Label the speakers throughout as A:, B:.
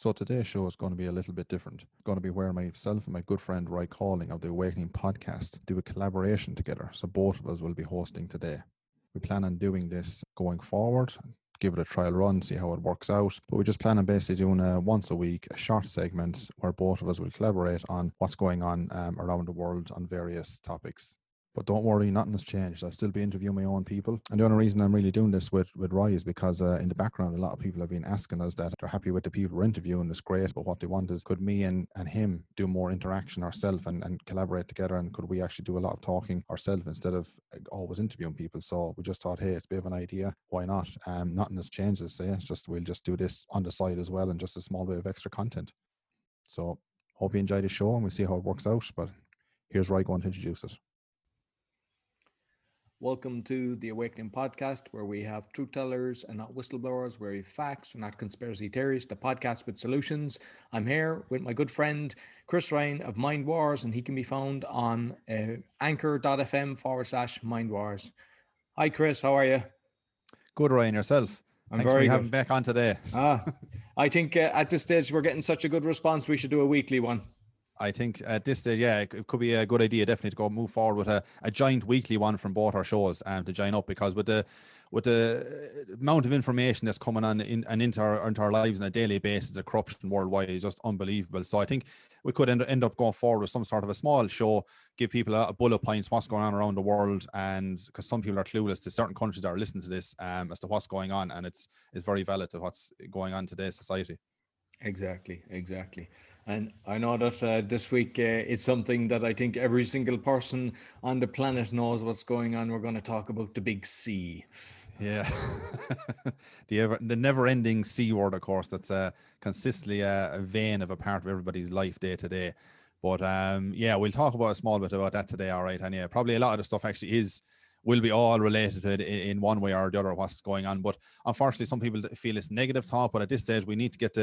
A: So today's show is going to be a little bit different. It's going to be where myself and my good friend Roy Calling of the Awakening podcast do a collaboration together. So both of us will be hosting today. We plan on doing this going forward, give it a trial run, see how it works out. But we just plan on basically doing a once a week, a short segment where both of us will collaborate on what's going on um, around the world on various topics. But don't worry, nothing has changed. I'll still be interviewing my own people. And the only reason I'm really doing this with, with Roy is because uh, in the background, a lot of people have been asking us that they're happy with the people we're interviewing. It's great. But what they want is could me and, and him do more interaction ourselves and, and collaborate together? And could we actually do a lot of talking ourselves instead of always interviewing people? So we just thought, hey, it's a bit of an idea. Why not? Um, nothing has changed. So yeah, it's just we'll just do this on the side as well and just a small bit of extra content. So hope you enjoy the show and we'll see how it works out. But here's Roy going to introduce it.
B: Welcome to the Awakening Podcast, where we have truth tellers and not whistleblowers, where we have facts and not conspiracy theories, the podcast with solutions. I'm here with my good friend Chris Ryan of Mind Wars, and he can be found on uh, anchor.fm forward slash Mind Wars. Hi, Chris. How are you?
A: Good, Ryan. Yourself? I'm Thanks very for having me back on today.
B: ah, I think uh, at this stage we're getting such a good response. We should do a weekly one.
A: I think at this stage, yeah, it could be a good idea definitely to go move forward with a, a giant weekly one from both our shows um, to join up because with the with the amount of information that's coming on in, and into our into our lives on a daily basis, the corruption worldwide is just unbelievable. So I think we could end, end up going forward with some sort of a small show, give people a, a bullet points what's going on around the world, and because some people are clueless to certain countries that are listening to this um, as to what's going on, and it's it's very valid to what's going on today's society.
B: Exactly, exactly. And I know that uh, this week uh, it's something that I think every single person on the planet knows what's going on. We're going to talk about the big C.
A: Yeah, the ever the never-ending C word, of course. That's uh, consistently a, a vein of a part of everybody's life day to day. But um, yeah, we'll talk about a small bit about that today. All right, and yeah, probably a lot of the stuff actually is will be all related to it in one way or the other what's going on. But unfortunately, some people feel it's negative talk. But at this stage, we need to get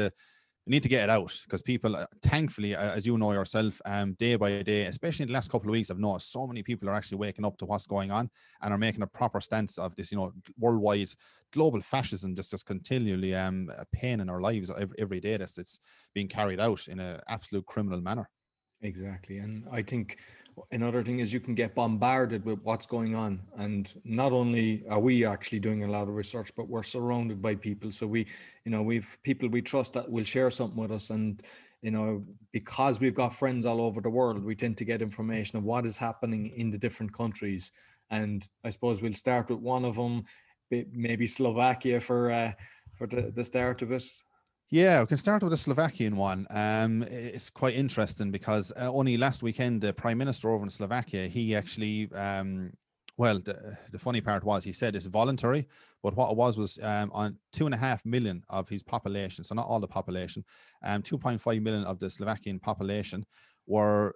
A: need to get it out because people, uh, thankfully, as you know yourself, um, day by day, especially in the last couple of weeks, I've noticed so many people are actually waking up to what's going on and are making a proper stance of this, you know, worldwide global fascism just just continually um a pain in our lives every, every day. That's it's being carried out in an absolute criminal manner.
B: Exactly, and I think another thing is you can get bombarded with what's going on. And not only are we actually doing a lot of research but we're surrounded by people. So we you know we've people we trust that will share something with us. And you know because we've got friends all over the world we tend to get information of what is happening in the different countries. And i suppose we'll start with one of them maybe slovakia for uh, for the, the start of it
A: yeah, we can start with a Slovakian one. Um, it's quite interesting because uh, only last weekend, the prime minister over in Slovakia, he actually, um, well, the, the, funny part was he said it's voluntary, but what it was was um, on two and a half million of his population, so not all the population, um, 2.5 million of the Slovakian population were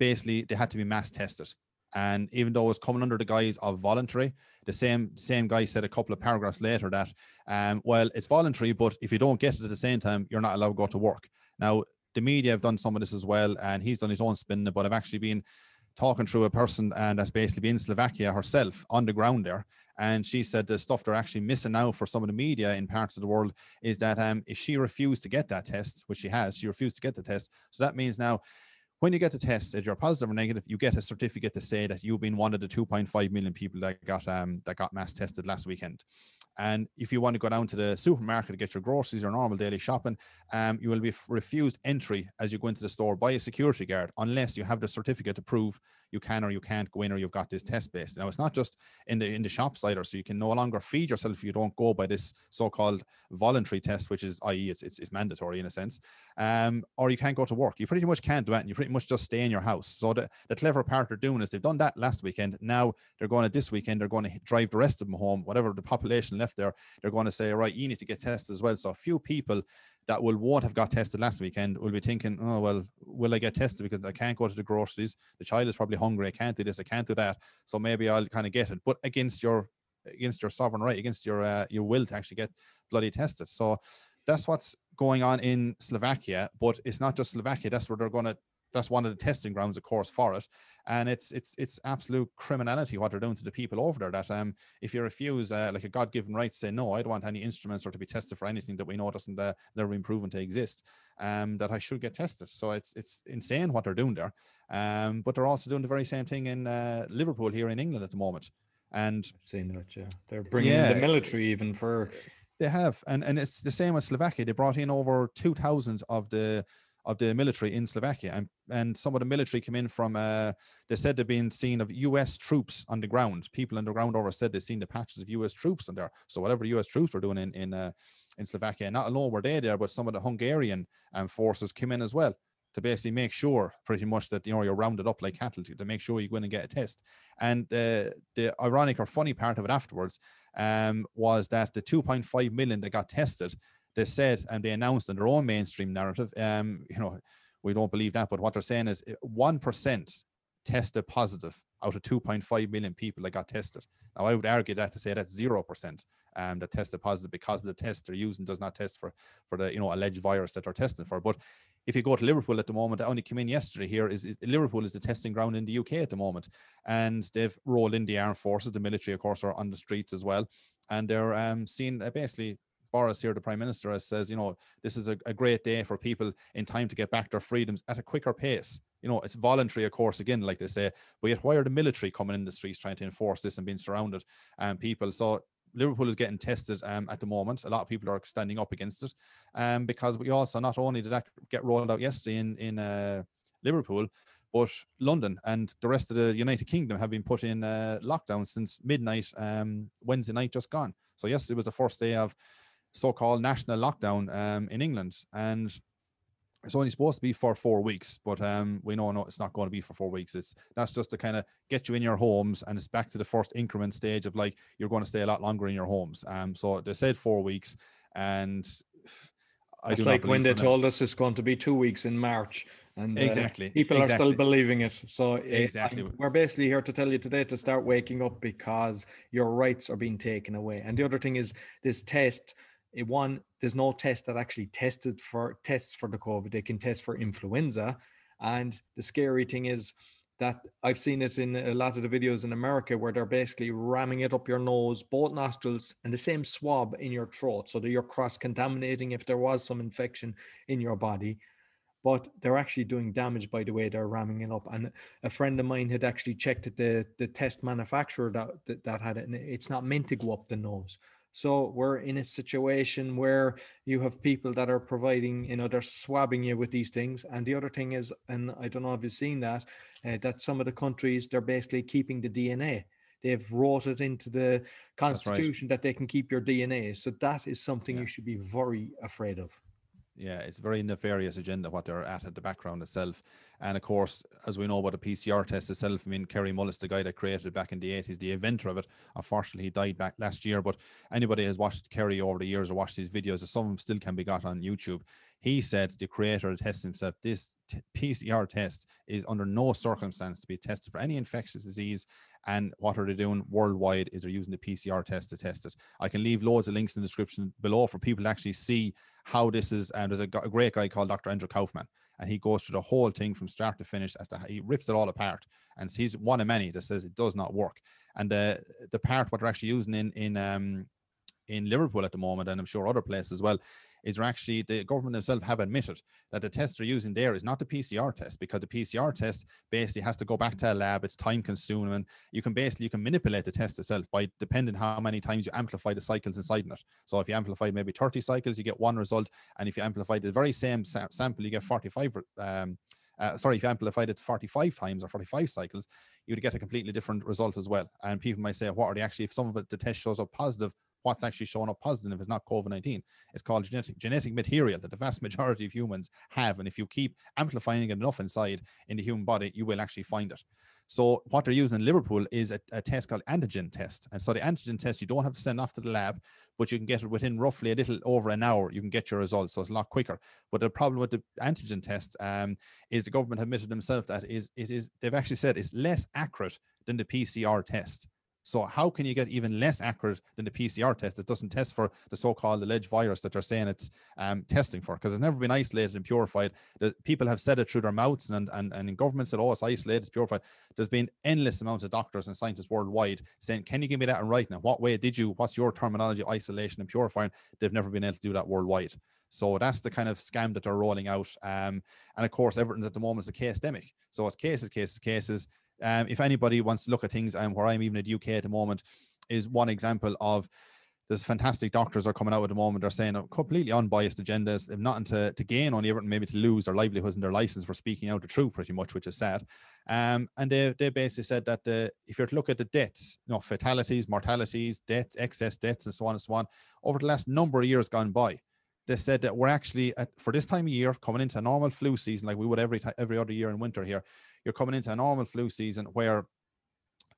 A: basically they had to be mass tested. And even though it was coming under the guise of voluntary, the same same guy said a couple of paragraphs later that, um, well, it's voluntary, but if you don't get it at the same time, you're not allowed to go to work. Now, the media have done some of this as well, and he's done his own spin, but I've actually been talking through a person and that's basically been Slovakia herself on the ground there. And she said the stuff they're actually missing now for some of the media in parts of the world is that um, if she refused to get that test, which she has, she refused to get the test. So that means now when you get the test, if you're positive or negative, you get a certificate to say that you've been one of the 2.5 million people that got um, that got mass tested last weekend. And if you want to go down to the supermarket to get your groceries or normal daily shopping, um, you will be refused entry as you go into the store by a security guard unless you have the certificate to prove you can or you can't go in or you've got this test based. Now it's not just in the in the shops either, so you can no longer feed yourself if you don't go by this so-called voluntary test, which is i.e. it's it's, it's mandatory in a sense. Um, or you can't go to work. You pretty much can't do and you pretty much just stay in your house. So the, the clever part they're doing is they've done that last weekend. Now they're going to this weekend. They're going to drive the rest of them home, whatever the population left there, they're going to say, right, you need to get tested as well. So a few people that will won't have got tested last weekend will be thinking, oh well, will I get tested because I can't go to the groceries? The child is probably hungry. I can't do this. I can't do that. So maybe I'll kind of get it, but against your against your sovereign right, against your uh, your will to actually get bloody tested. So that's what's going on in Slovakia. But it's not just Slovakia. That's where they're going to that's one of the testing grounds, of course, for it. And it's it's it's absolute criminality what they're doing to the people over there. That um, if you refuse uh, like a God-given right to say no, I don't want any instruments or to be tested for anything that we know doesn't uh, they're being proven to exist, um, that I should get tested. So it's it's insane what they're doing there. Um, but they're also doing the very same thing in uh, Liverpool here in England at the moment. And
B: seeing that, yeah, they're bringing yeah, the military even for.
A: They have, and and it's the same with Slovakia. They brought in over two thousand of the of the military in Slovakia, and and some of the military came in from. Uh, they said they've been seen of U.S. troops on the ground. People on the ground over said they've seen the patches of U.S. troops in there. So whatever U.S. troops were doing in in uh, in Slovakia, not alone were they there, but some of the Hungarian um, forces came in as well to basically make sure pretty much that you know you're rounded up like cattle to, to make sure you go in and get a test. And uh, the ironic or funny part of it afterwards um, was that the 2.5 million that got tested they said and they announced in their own mainstream narrative, um, you know, we don't believe that, but what they're saying is 1% uh, tested positive out of 2.5 million people that got tested. Now, I would argue that to say that's 0% um, that tested positive because the test they're using does not test for, for the, you know, alleged virus that they're testing for. But if you go to Liverpool at the moment, I only came in yesterday here, is, is Liverpool is the testing ground in the UK at the moment. And they've rolled in the armed forces, the military, of course, are on the streets as well. And they're um, seeing uh, basically Boris here, the Prime Minister, as says, you know, this is a, a, great day for people in time to get back their freedoms at a quicker pace. You know, it's voluntary, of course, again, like they say, but yet why are the military coming in the streets trying to enforce this and being surrounded um, people? So Liverpool is getting tested um, at the moment. A lot of people are standing up against it um, because we also not only did that get rolled out yesterday in in uh, Liverpool, but London and the rest of the United Kingdom have been put in uh, lockdown since midnight um, Wednesday night just gone. So yesterday was the first day of so-called national lockdown um, in England, and it's only supposed to be for four weeks, but um, we know no, it's not going to be for four weeks. It's that's just to kind of get you in your homes, and it's back to the first increment stage of like you're going to stay a lot longer in your homes. Um, so they said four weeks, and
B: I it's like when they told us it's going to be two weeks in March, and uh,
A: exactly
B: people
A: exactly.
B: are still believing it. So
A: exactly,
B: we're basically here to tell you today to start waking up because your rights are being taken away. And the other thing is this test it, one, there's no test that actually tested for tests for the COVID. They can test for influenza. And the scary thing is that I've seen it in a lot of the videos in America where they're basically ramming it up your nose, both nostrils, and the same swab in your throat so that you're cross contaminating if there was some infection in your body. But they're actually doing damage by the way they're ramming it up. And a friend of mine had actually checked at the, the test manufacturer that, that, that had it, and it's not meant to go up the nose. So we're in a situation where you have people that are providing, you know, they're swabbing you with these things. And the other thing is, and I don't know if you've seen that, uh, that some of the countries they're basically keeping the DNA. They've wrote it into the constitution right. that they can keep your DNA. So that is something yeah. you should be very afraid of
A: yeah, it's very nefarious agenda what they're at at the background itself. And of course, as we know about the PCR test itself, I mean, Kary Mullis, the guy that created it back in the 80s, the inventor of it, unfortunately, he died back last year. But anybody has watched Kerry over the years or watched these videos, some of them still can be got on YouTube. He said, the creator of the test himself, this t- PCR test is under no circumstance to be tested for any infectious disease. And what are they doing worldwide is they're using the PCR test to test it. I can leave loads of links in the description below for people to actually see how this is. And there's a, a great guy called Dr. Andrew Kaufman, and he goes through the whole thing from start to finish as to how he rips it all apart. And he's one of many that says it does not work. And the the part what they're actually using in in um in Liverpool at the moment, and I'm sure other places as well, is actually the government themselves have admitted that the test they're using there is not the PCR test because the PCR test basically has to go back to a lab. It's time consuming. And you can basically you can manipulate the test itself by depending how many times you amplify the cycles inside it. So if you amplify maybe 30 cycles, you get one result, and if you amplify the very same sa- sample, you get 45. Um, uh, sorry, if you amplified it 45 times or 45 cycles, you would get a completely different result as well. And people might say, what are they actually, if some of it, the test shows up positive, what's actually showing up positive is not COVID 19. It's called genetic, genetic material that the vast majority of humans have. And if you keep amplifying it enough inside in the human body, you will actually find it. So what they're using in Liverpool is a, a, test called antigen test. And so the antigen test, you don't have to send off to the lab, but you can get it within roughly a little over an hour. You can get your results. So it's a lot quicker. But the problem with the antigen test um, is the government admitted themselves that is it is they've actually said it's less accurate than the PCR test. So how can you get even less accurate than the PCR test that doesn't test for the so-called alleged virus that they're saying it's um, testing for? Because it's never been isolated and purified. The, people have said it through their mouths, and and and in government said, "Oh, it's isolated, it's purified." There's been endless amounts of doctors and scientists worldwide saying, "Can you give me that in writing? What way did you? What's your terminology? Isolation and purifying?" They've never been able to do that worldwide. So that's the kind of scam that they're rolling out. Um, and of course, everything at the moment is a case demic. So it's cases, cases, cases. Um, if anybody wants to look at things, and um, where I'm even at UK at the moment, is one example of there's fantastic doctors are coming out at the moment. They're saying completely unbiased agendas. They've nothing to, to gain, on everything maybe to lose their livelihoods and their license for speaking out the truth, pretty much, which is sad. Um, and they, they basically said that the, if you're to look at the deaths, you know, fatalities, mortalities, deaths, excess deaths, and so on and so on, over the last number of years gone by, they said that we're actually at, for this time of year coming into a normal flu season like we would every every other year in winter here you're coming into a normal flu season where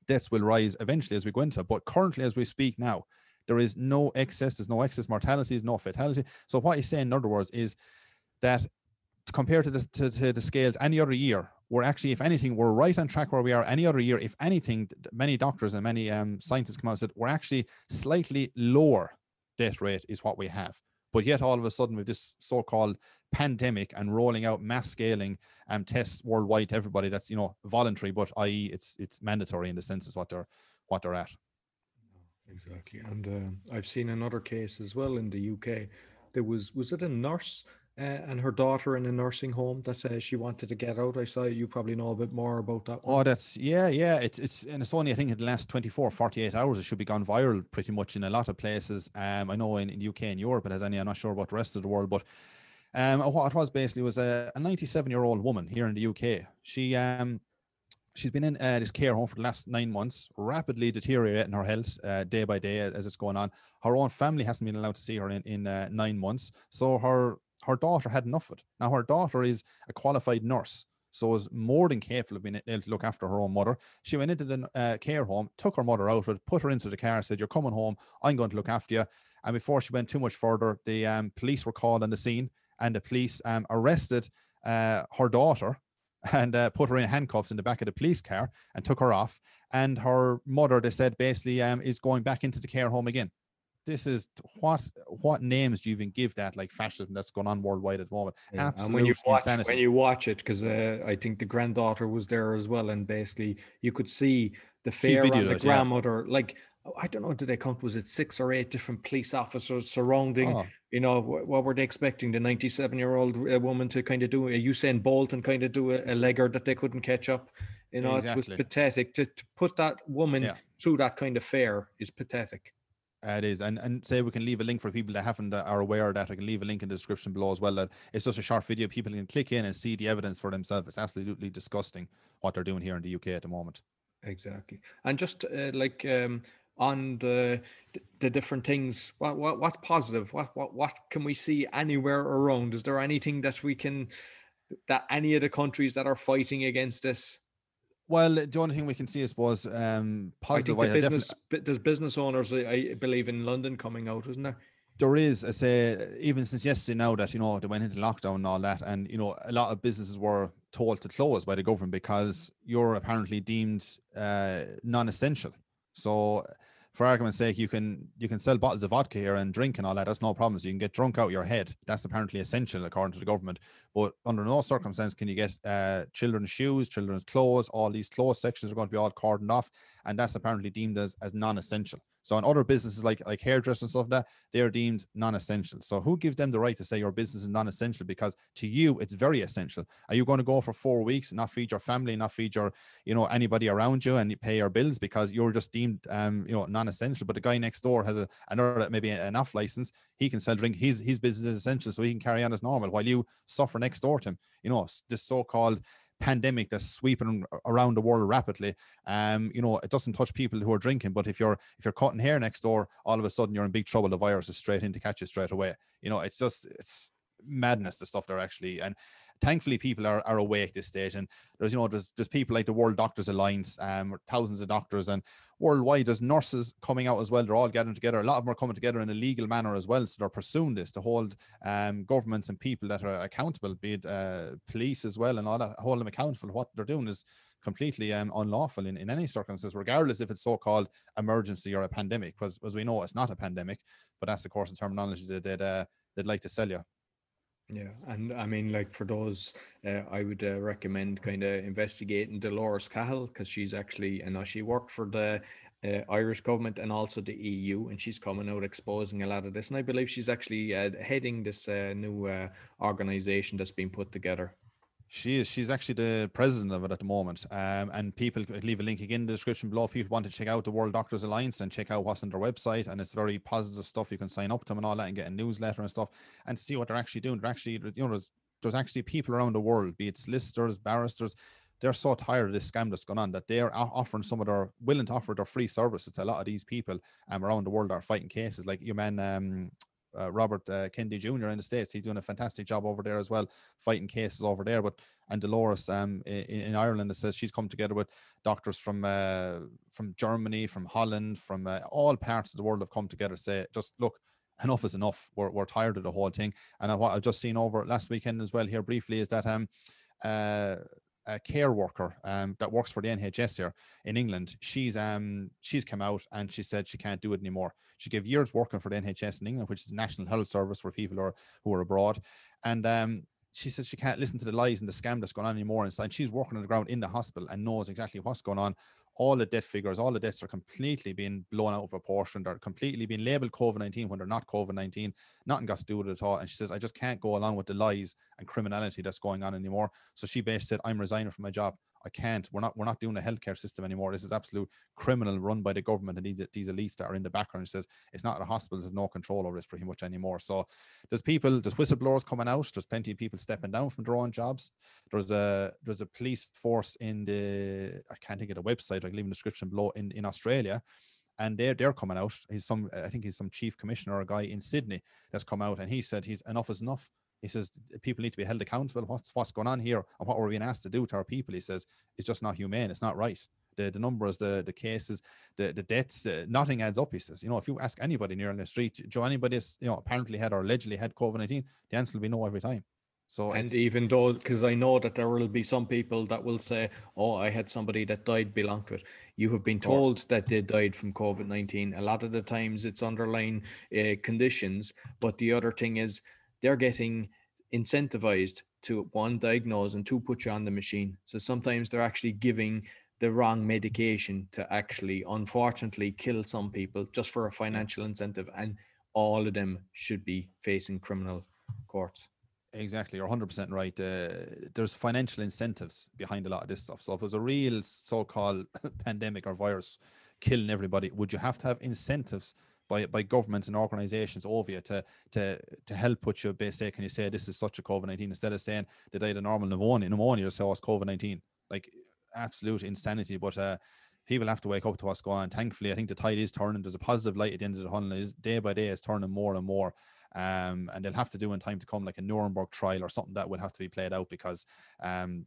A: deaths will rise eventually as we go into but currently as we speak now there is no excess there's no excess mortalities no fatality. So what he's saying in other words is that compared to the to, to the scales any other year we're actually if anything we're right on track where we are any other year. If anything many doctors and many um, scientists come out and said we're actually slightly lower death rate is what we have but yet, all of a sudden, with this so-called pandemic and rolling out mass scaling um, tests worldwide to everybody, that's you know voluntary, but i.e., it's it's mandatory in the sense is what they're what they're at.
B: Exactly, and uh, I've seen another case as well in the UK. There was was it a nurse and her daughter in a nursing home that uh, she wanted to get out. I saw you probably know a bit more about that.
A: One. Oh, that's yeah, yeah. It's it's and it's only I think in the last 24, 48 hours it should be gone viral pretty much in a lot of places. Um, I know in, in UK and Europe it has any. I'm not sure about the rest of the world, but um, what it was basically was a, a 97 year old woman here in the UK. She um she's been in uh, this care home for the last nine months, rapidly deteriorating her health uh, day by day as it's going on. Her own family hasn't been allowed to see her in, in uh, nine months. So her her daughter had enough of it. Now, her daughter is a qualified nurse, so is more than capable of being able to look after her own mother. She went into the uh, care home, took her mother out of it, put her into the car, said, You're coming home, I'm going to look after you. And before she went too much further, the um, police were called on the scene, and the police um, arrested uh, her daughter and uh, put her in handcuffs in the back of the police car and took her off. And her mother, they said, basically um, is going back into the care home again this is what what names do you even give that like fascism that's going on worldwide at the moment?
B: Yeah. Absolute and when you watch insanity. when you watch it, because uh, I think the granddaughter was there as well, and basically you could see the fear on the grandmother. Yeah. Like I don't know, did they count? Was it six or eight different police officers surrounding? Oh. You know, what, what, were they expecting the ninety-seven-year-old uh, woman to kind of do? A Usain Bolt and kind of do a, a legger that they couldn't catch up. You know, exactly. it was pathetic to, to put that woman yeah. through that kind of fear is pathetic.
A: Uh, it is, and and say we can leave a link for people that haven't uh, are aware of that. I can leave a link in the description below as well. That it's just a short video. People can click in and see the evidence for themselves. It's absolutely disgusting what they're doing here in the UK at the moment.
B: Exactly, and just uh, like um, on the the different things, what, what what's positive? What what what can we see anywhere around? Is there anything that we can that any of the countries that are fighting against this
A: well, the only thing we can see, I suppose, um, positive.
B: I think the business, there's business owners, I believe, in London coming out, isn't there?
A: There is, I say, even since yesterday now that, you know, they went into lockdown and all that. And, you know, a lot of businesses were told to close by the government because you're apparently deemed uh, non essential. So, for argument's sake, you can you can sell bottles of vodka here and drink and all that. That's no problem. So you can get drunk out your head. That's apparently essential according to the government. But under no circumstance can you get uh, children's shoes, children's clothes. All these clothes sections are going to be all cordoned off, and that's apparently deemed as as non-essential. So in other businesses like like hairdressers and stuff like that, they are deemed non-essential. So who gives them the right to say your business is non-essential? Because to you, it's very essential. Are you going to go for four weeks and not feed your family, not feed your, you know, anybody around you and you pay your bills because you're just deemed um, you know, non-essential? But the guy next door has a another maybe an off license, he can sell drink, his his business is essential, so he can carry on as normal while you suffer next door to him. You know, this so-called pandemic that's sweeping around the world rapidly. Um, you know, it doesn't touch people who are drinking, but if you're if you're cutting hair next door, all of a sudden you're in big trouble. The virus is straight in to catch you straight away. You know, it's just it's madness the stuff they're actually and thankfully people are, are awake this stage and there's you know there's there's people like the world doctors alliance um thousands of doctors and worldwide there's nurses coming out as well they're all getting together a lot of them are coming together in a legal manner as well so they're pursuing this to hold um governments and people that are accountable be it uh, police as well and all that hold them accountable what they're doing is completely um, unlawful in, in any circumstances, regardless if it's so-called emergency or a pandemic. Because as we know, it's not a pandemic, but that's of course in terminology that they'd, uh, they'd like to sell you.
B: Yeah, and I mean, like for those, uh, I would uh, recommend kind of investigating Dolores Cahill because she's actually, I know she worked for the uh, Irish government and also the EU, and she's coming out exposing a lot of this. And I believe she's actually uh, heading this uh, new uh, organization that's been put together.
A: She is. She's actually the president of it at the moment. Um, and people leave a link again in the description below. People want to check out the World Doctors Alliance and check out what's on their website. And it's very positive stuff. You can sign up to them and all that and get a newsletter and stuff and see what they're actually doing. They're actually, you know, there's, there's actually people around the world, be it solicitors, barristers, they're so tired of this scam that's going on that they're offering some of their willing to offer their free services to a lot of these people um, around the world that are fighting cases. Like your man um, uh, Robert uh, Kennedy Jr. in the States. He's doing a fantastic job over there as well, fighting cases over there. But and Dolores um, in, in Ireland it says she's come together with doctors from uh, from Germany, from Holland, from uh, all parts of the world have come together. Say just look. Enough is enough. We're, we're tired of the whole thing. And what I've just seen over last weekend as well here briefly is that um uh a care worker um, that works for the NHS here in England. She's um she's come out and she said she can't do it anymore. She gave years working for the NHS in England, which is the National Health Service for people who are who are abroad, and um she said she can't listen to the lies and the scam that's going on anymore. And she's working on the ground in the hospital and knows exactly what's going on all the death figures, all the deaths are completely being blown out of proportion. They're completely being labeled COVID 19 when they're not COVID 19. Nothing got to do with it at all. And she says, I just can't go along with the lies and criminality that's going on anymore. So she basically said, I'm resigning from my job. I can't. We're not. We're not doing a healthcare system anymore. This is absolute criminal run by the government and these these elites that are in the background. She says it's not the hospitals have no control over this pretty much anymore. So there's people, there's whistleblowers coming out. There's plenty of people stepping down from their own jobs. There's a there's a police force in the I can't think of the website. I can leave in the description below in in Australia and they're they're coming out. He's some I think he's some chief commissioner or a guy in Sydney that's come out and he said he's enough is enough. He says people need to be held accountable. What's what's going on here and what we're being asked to do to our people? He says it's just not humane. It's not right. The, the numbers, the the cases, the the deaths, uh, nothing adds up. He says, you know, if you ask anybody near on the street, Joe, anybody has, you know, apparently had or allegedly had COVID nineteen, the answer will be no every time. So
B: and even though, because I know that there will be some people that will say, "Oh, I had somebody that died belong to it." You have been told that they died from COVID nineteen. A lot of the times, it's underlying uh, conditions. But the other thing is, they're getting incentivized to one diagnose and two put you on the machine. So sometimes they're actually giving the wrong medication to actually unfortunately kill some people just for a financial incentive and all of them should be facing criminal courts.
A: Exactly you're 100% right. Uh, there's financial incentives behind a lot of this stuff. So if there's a real so-called pandemic or virus killing everybody would you have to have incentives by by governments and organizations over you to to to help put you basic and you say this is such a COVID nineteen instead of saying they died of normal pneumonia pneumonia so it's COVID nineteen. Like absolute insanity but uh people have to wake up to what's going on. Thankfully I think the tide is turning. There's a positive light at the end of the tunnel is day by day it's turning more and more um, and they'll have to do in time to come like a Nuremberg trial or something that will have to be played out because um,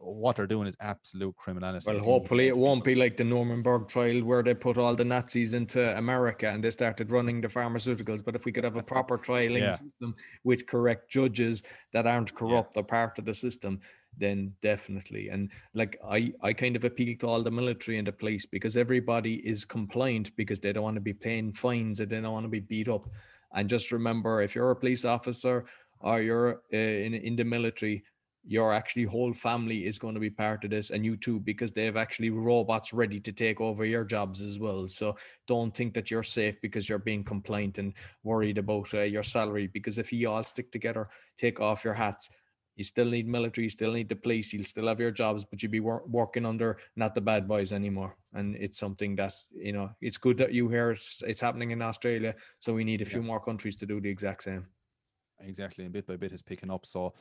A: what they're doing is absolute criminality.
B: Well, hopefully it won't be like the Nuremberg trial where they put all the Nazis into America and they started running the pharmaceuticals. But if we could have a proper trialing yeah. system with correct judges that aren't corrupt yeah. or part of the system, then definitely. And like I, I kind of appeal to all the military and the police because everybody is compliant because they don't want to be paying fines and they don't want to be beat up. And just remember, if you're a police officer or you're uh, in in the military, your actually whole family is going to be part of this and you too because they have actually robots ready to take over your jobs as well. So don't think that you're safe because you're being compliant and worried about uh, your salary because if you all stick together take off your hats you still need military you still need the police you'll still have your jobs but you'll be wor- working under not the bad boys anymore. And it's something that you know it's good that you hear it's, it's happening in australia so we need a few yeah. more countries to do the exact same.
A: Exactly and bit by bit is picking up. So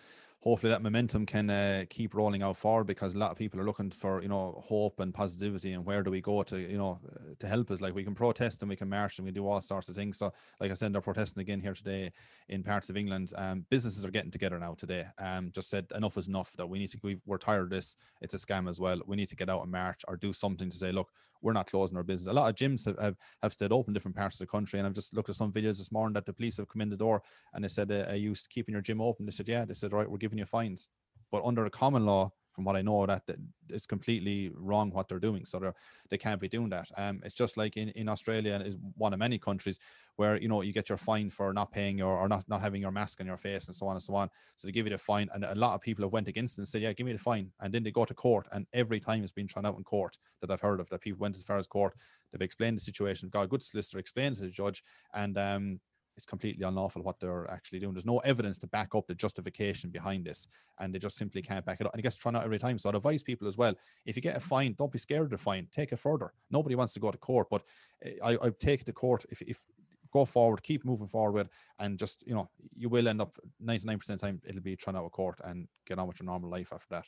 A: hopefully that momentum can uh, keep rolling out forward because a lot of people are looking for you know hope and positivity and where do we go to you know uh, to help us? Like we can protest and we can march and we can do all sorts of things. So like i said they're protesting again here today in parts of england. Um, businesses are getting together now today. Um, just said enough is enough that we need to we, we're tired of this. It's a scam as well. We need to get out and march or do something to say look we're not closing our business. A lot of gyms have, have, have stayed open different parts of the country and i've just looked at some videos this morning that the police have come in the door and they said uh, are you keeping your gym open? They said yeah. They said right we're giving you fines but under a common law from what I know, that, it's completely wrong what they're doing. So they're they can't be doing that. Um, it's just like in, in Australia is one of many countries where you know you get your fine for not paying your or not not having your mask on your face and so on and so on. So they give you the fine, and a lot of people have went against and said, "Yeah, give me the fine," and then they go to court, and every time it's been thrown out in court that I've heard of that people went as far as court. They've explained the situation, got a good solicitor, explained to the judge, and um, it's completely unlawful what they're actually doing. There's no evidence to back up the justification behind this, and they just simply can't back it up. And it gets thrown out every time. So I'd advise people as well: if you get a fine, don't be scared of the fine. Take it further. Nobody wants to go to court, but eh, I, I take it to court if, if go forward, keep moving forward, and just you know you will end up 99% of the time it'll be trying out of court and get on with your normal life after that.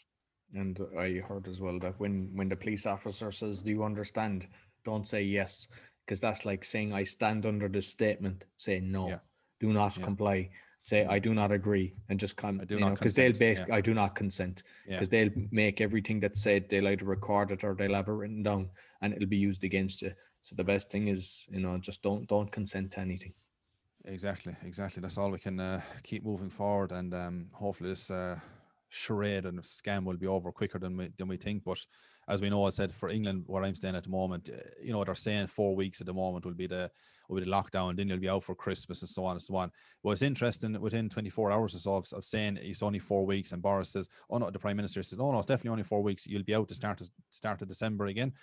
B: And I heard as well that when when the police officer says, "Do you understand?" Don't say yes because that's like saying I stand under this statement, saying no, yeah. do not yeah. comply. Say I do not agree, and just come, you know, because they'll make yeah. I do not consent, because they'll make everything that's said. They'll either record it or they'll have it written down, and it'll be used against you. So the best thing is, you know, just don't don't consent to anything.
A: Exactly, exactly. That's all we can uh, keep moving forward, and um, hopefully this uh, charade and scam will be over quicker than we than we think. But as we know, I said for England, where I'm staying at the moment, uh, you know, they're saying four weeks at the moment will be the will be the lockdown, then you'll be out for Christmas and so on and so on. Well, it's interesting within 24 hours or so of, of saying it's only four weeks, and Boris says, "Oh no," the Prime Minister says, "Oh no, it's definitely only four weeks. You'll be out to start to start of December again."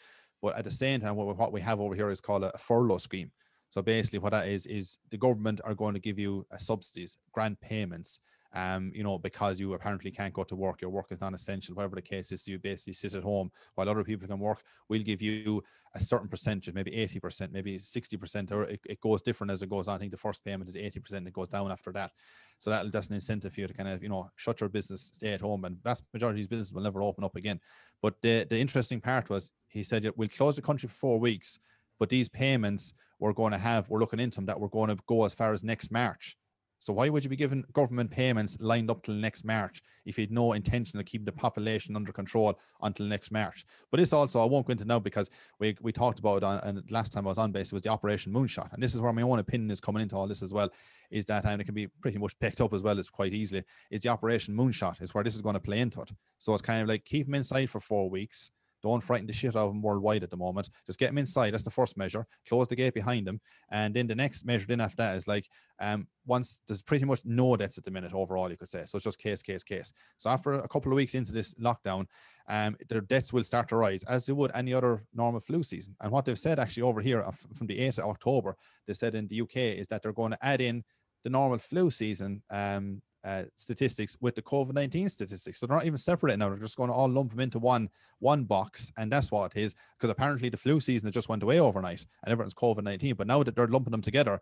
A: But at the same time, what, we have over here is called a furlough scheme. So basically, what that is is the government are going to give you a subsidies, grant payments um, you know, because you apparently can't go to work, your work is non essential, whatever the case is, you basically sit at home while other people can work. We'll give you a certain percentage, maybe 80%, maybe 60%, or it, it goes different as it goes on. I think the first payment is 80%, and it goes down after that. So that, that's an incentive for you to kind of, you know, shut your business, stay at home, and vast majority of these businesses will never open up again. But the, the interesting part was he said, we'll close the country for four weeks, but these payments we're going to have, we're looking into them that we're going to go as far as next March. So why would you be giving government payments lined up till next March if you had no intention of keeping the population under control until next March? But this also I won't go into now because we we talked about on and last time I was on base it was the Operation Moonshot, and this is where my own opinion is coming into all this as well. Is that and it can be pretty much picked up as well as quite easily. Is the Operation Moonshot is where this is going to play into it. So it's kind of like keep them inside for four weeks don't frighten the shit out of them worldwide at the moment. Just get them inside. That's the first measure. Close the gate behind them. And then the next measure then after that is like um once there's pretty much no deaths at the minute overall, you could say. So it's just case, case, case. So after a couple of weeks into this lockdown, um, their deaths will start to rise as they would any other normal flu season. And what they've said actually over here from the 8th of October, they said in the UK is that they're going to add in the normal flu season um, uh, statistics with the COVID nineteen statistics. So they're not even separating now. They're just going to all lump them into one one box, and that's what it is. Because apparently the flu season just went away overnight, and everyone's COVID nineteen. But now that they're lumping them together,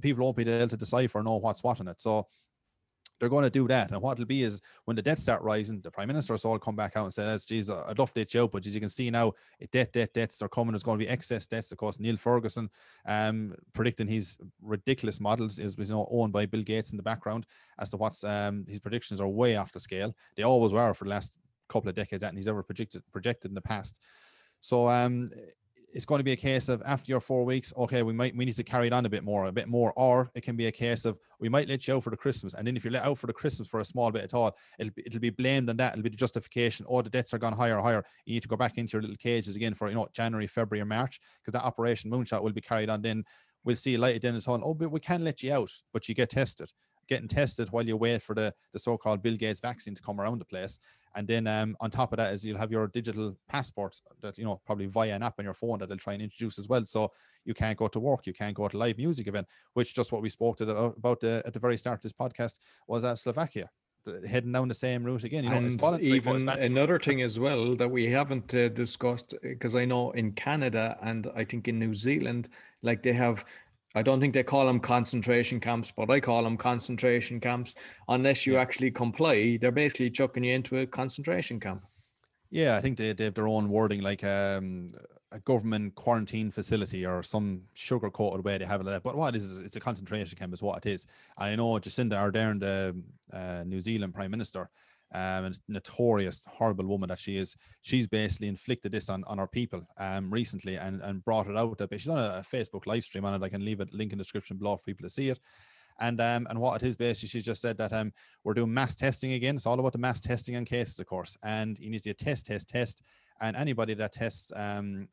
A: people won't be able to decipher know what's what in it. So they're going to do that. And what it'll be is when the debts start rising, the prime minister will come back out and say, geez, I'd love to you out, but as you can see now, debt, debt, debts are coming. There's going to be excess debts. Of course, Neil Ferguson um, predicting his ridiculous models is, you know, owned by Bill Gates in the background as to what's um, his predictions are way off the scale. They always were for the last couple of decades, and he's ever projected projected in the past. So um, it's going to be a case of after your four weeks, okay, we might we need to carry it on a bit more, a bit more, or it can be a case of we might let you out for the Christmas, and then if you're let out for the Christmas for a small bit at all, it'll be, it'll be blamed on that. It'll be the justification. Oh, the debts are gone higher, higher. You need to go back into your little cages again for you know January, February, or March, because that Operation Moonshot will be carried on. Then we'll see a light at the end of the tunnel. Oh, but we can let you out, but you get tested getting tested while you wait for the, the so-called Bill Gates vaccine to come around the place. And then um, on top of that is you'll have your digital passport that, you know, probably via an app on your phone that they'll try and introduce as well. So you can't go to work, you can't go to live music event, which just what we spoke to the, about the, at the very start of this podcast was uh, Slovakia heading down the same route again. You know,
B: and even another thing as well that we haven't uh, discussed because I know in Canada and I think in New Zealand, like they have I don't think they call them concentration camps, but I call them concentration camps. Unless you yeah. actually comply, they're basically chucking you into a concentration camp.
A: Yeah, I think they, they have their own wording, like um, a government quarantine facility or some sugar coated way they have it. But what it is, it's a concentration camp, is what it is. I know Jacinda Ardern, the uh, New Zealand Prime Minister, um, notorious, horrible woman that she is. She's basically inflicted this on, on our people um, recently and, and brought it out. She's on a, a Facebook live stream on it. I can leave a link in the description below for people to see it. And um, and what it is basically, she just said that um, we're doing mass testing again. It's all about the mass testing on cases, of course. And you need to test, test, test. And anybody that tests um,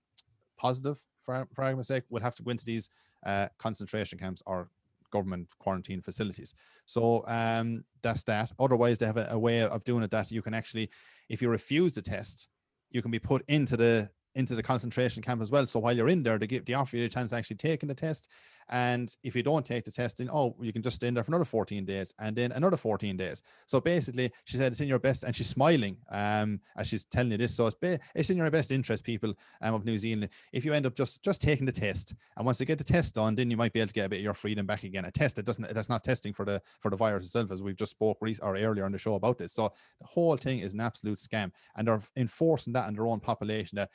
A: positive, for, for argument's sake, will have to go into these uh, concentration camps or government quarantine facilities. So um, that's that. Otherwise, they have a, a way of doing it that you can actually, if you refuse the test, you can be put into the into the concentration camp as well. So while you're in there, they give they offer you a chance actually taking the test. And if you don't take the test, then oh, you can just stay in there for another 14 days and then another 14 days. So basically, she said it's in your best, and she's smiling um, as she's telling you this. So it's, be, it's in your best interest, people um, of New Zealand. If you end up just just taking the test, and once you get the test done, then you might be able to get a bit of your freedom back again. A test that doesn't that's not testing for the for the virus itself, as we've just spoke re- or earlier on the show about this. So the whole thing is an absolute scam, and they're enforcing that on their own population that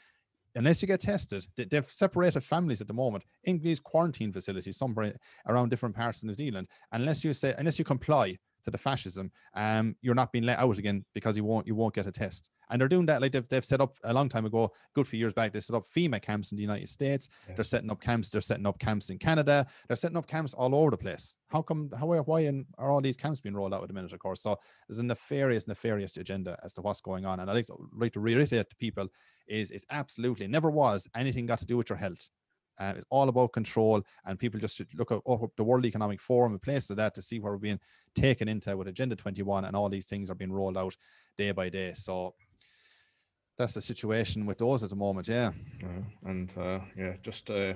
A: unless you get tested, they've separated families at the moment in these quarantine facilities somewhere around different parts of New Zealand. Unless you say, unless you comply to the fascism, um, you're not being let out again because you won't you won't get a test. And they're doing that like they've, they've set up a long time ago, good few years back. They set up FEMA camps in the United States. Yeah. They're setting up camps. They're setting up camps in Canada. They're setting up camps all over the place. How come? How why are all these camps being rolled out at the minute? Of course, so there's a nefarious, nefarious agenda as to what's going on. And I like to, like to reiterate to people is it's absolutely never was anything got to do with your health. Uh, it's all about control, and people just should look at up the World Economic Forum and place to that to see where we're being taken into with Agenda 21, and all these things are being rolled out day by day. So that's the situation with those at the moment. Yeah,
B: uh, and uh, yeah, just uh,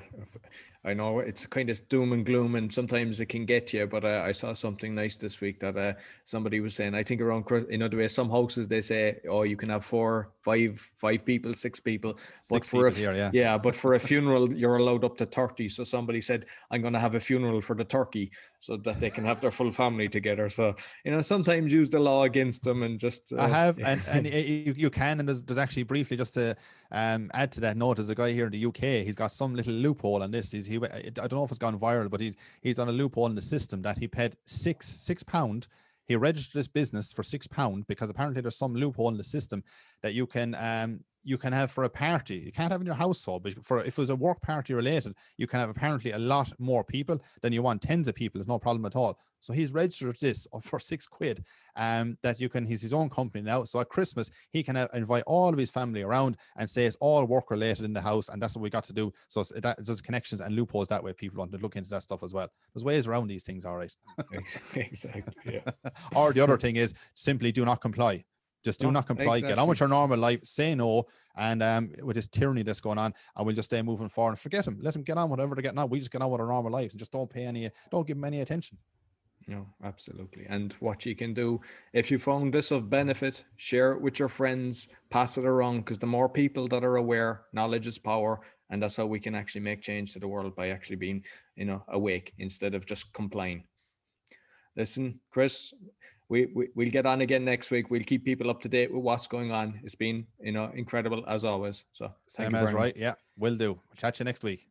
B: I know it's kind of doom and gloom, and sometimes it can get you. But uh, I saw something nice this week that uh, somebody was saying. I think around you know the way some houses they say, oh, you can have four, five, five people, six people.
A: Six but for people a, here, yeah,
B: yeah, but for a funeral, you're allowed up to thirty. So somebody said, I'm going to have a funeral for the turkey so that they can have their full family together. So you know, sometimes use the law against them and just.
A: Uh, I have, and and you, you can, and there's, there's actually briefly just to um, add to that note, there's a guy here in the UK. He's got some little loophole on this. He's he. I don't know if it's gone viral, but he's he's on a loophole in the system that he paid six six pound. He registered his business for six pound because apparently there's some loophole in the system that you can um you can have for a party. You can't have in your household, but for if it was a work party related, you can have apparently a lot more people than you want. Tens of people, there's no problem at all. So he's registered this for six quid. Um, that you can. He's his own company now. So at Christmas, he can have, invite all of his family around and say it's all work related in the house, and that's what we got to do. So that there's connections and loopholes that way. People want to look into that stuff as well. There's ways around these things, all right.
B: exactly. Yeah.
A: or the other thing is simply do not comply. Just do not comply. Exactly. Get on with your normal life. Say no. And um, with this tyranny that's going on, and we'll just stay moving forward and forget him. Let him get on whatever they're getting on. We just get on with our normal lives and just don't pay any, don't give him any attention.
B: No, absolutely. And what you can do, if you found this of benefit, share it with your friends, pass it around, because the more people that are aware, knowledge is power. And that's how we can actually make change to the world by actually being, you know, awake instead of just complying. Listen, Chris, we, we we'll get on again next week. We'll keep people up to date with what's going on. It's been you know incredible as always. So
A: same as right, yeah, will do. We'll chat you next week.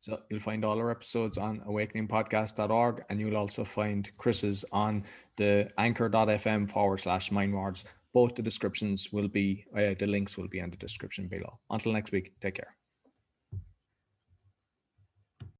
B: So you'll find all our episodes on awakeningpodcast.org and you'll also find Chris's on the anchor.fm forward slash mindwars. Both the descriptions will be, uh, the links will be in the description below. Until next week, take care.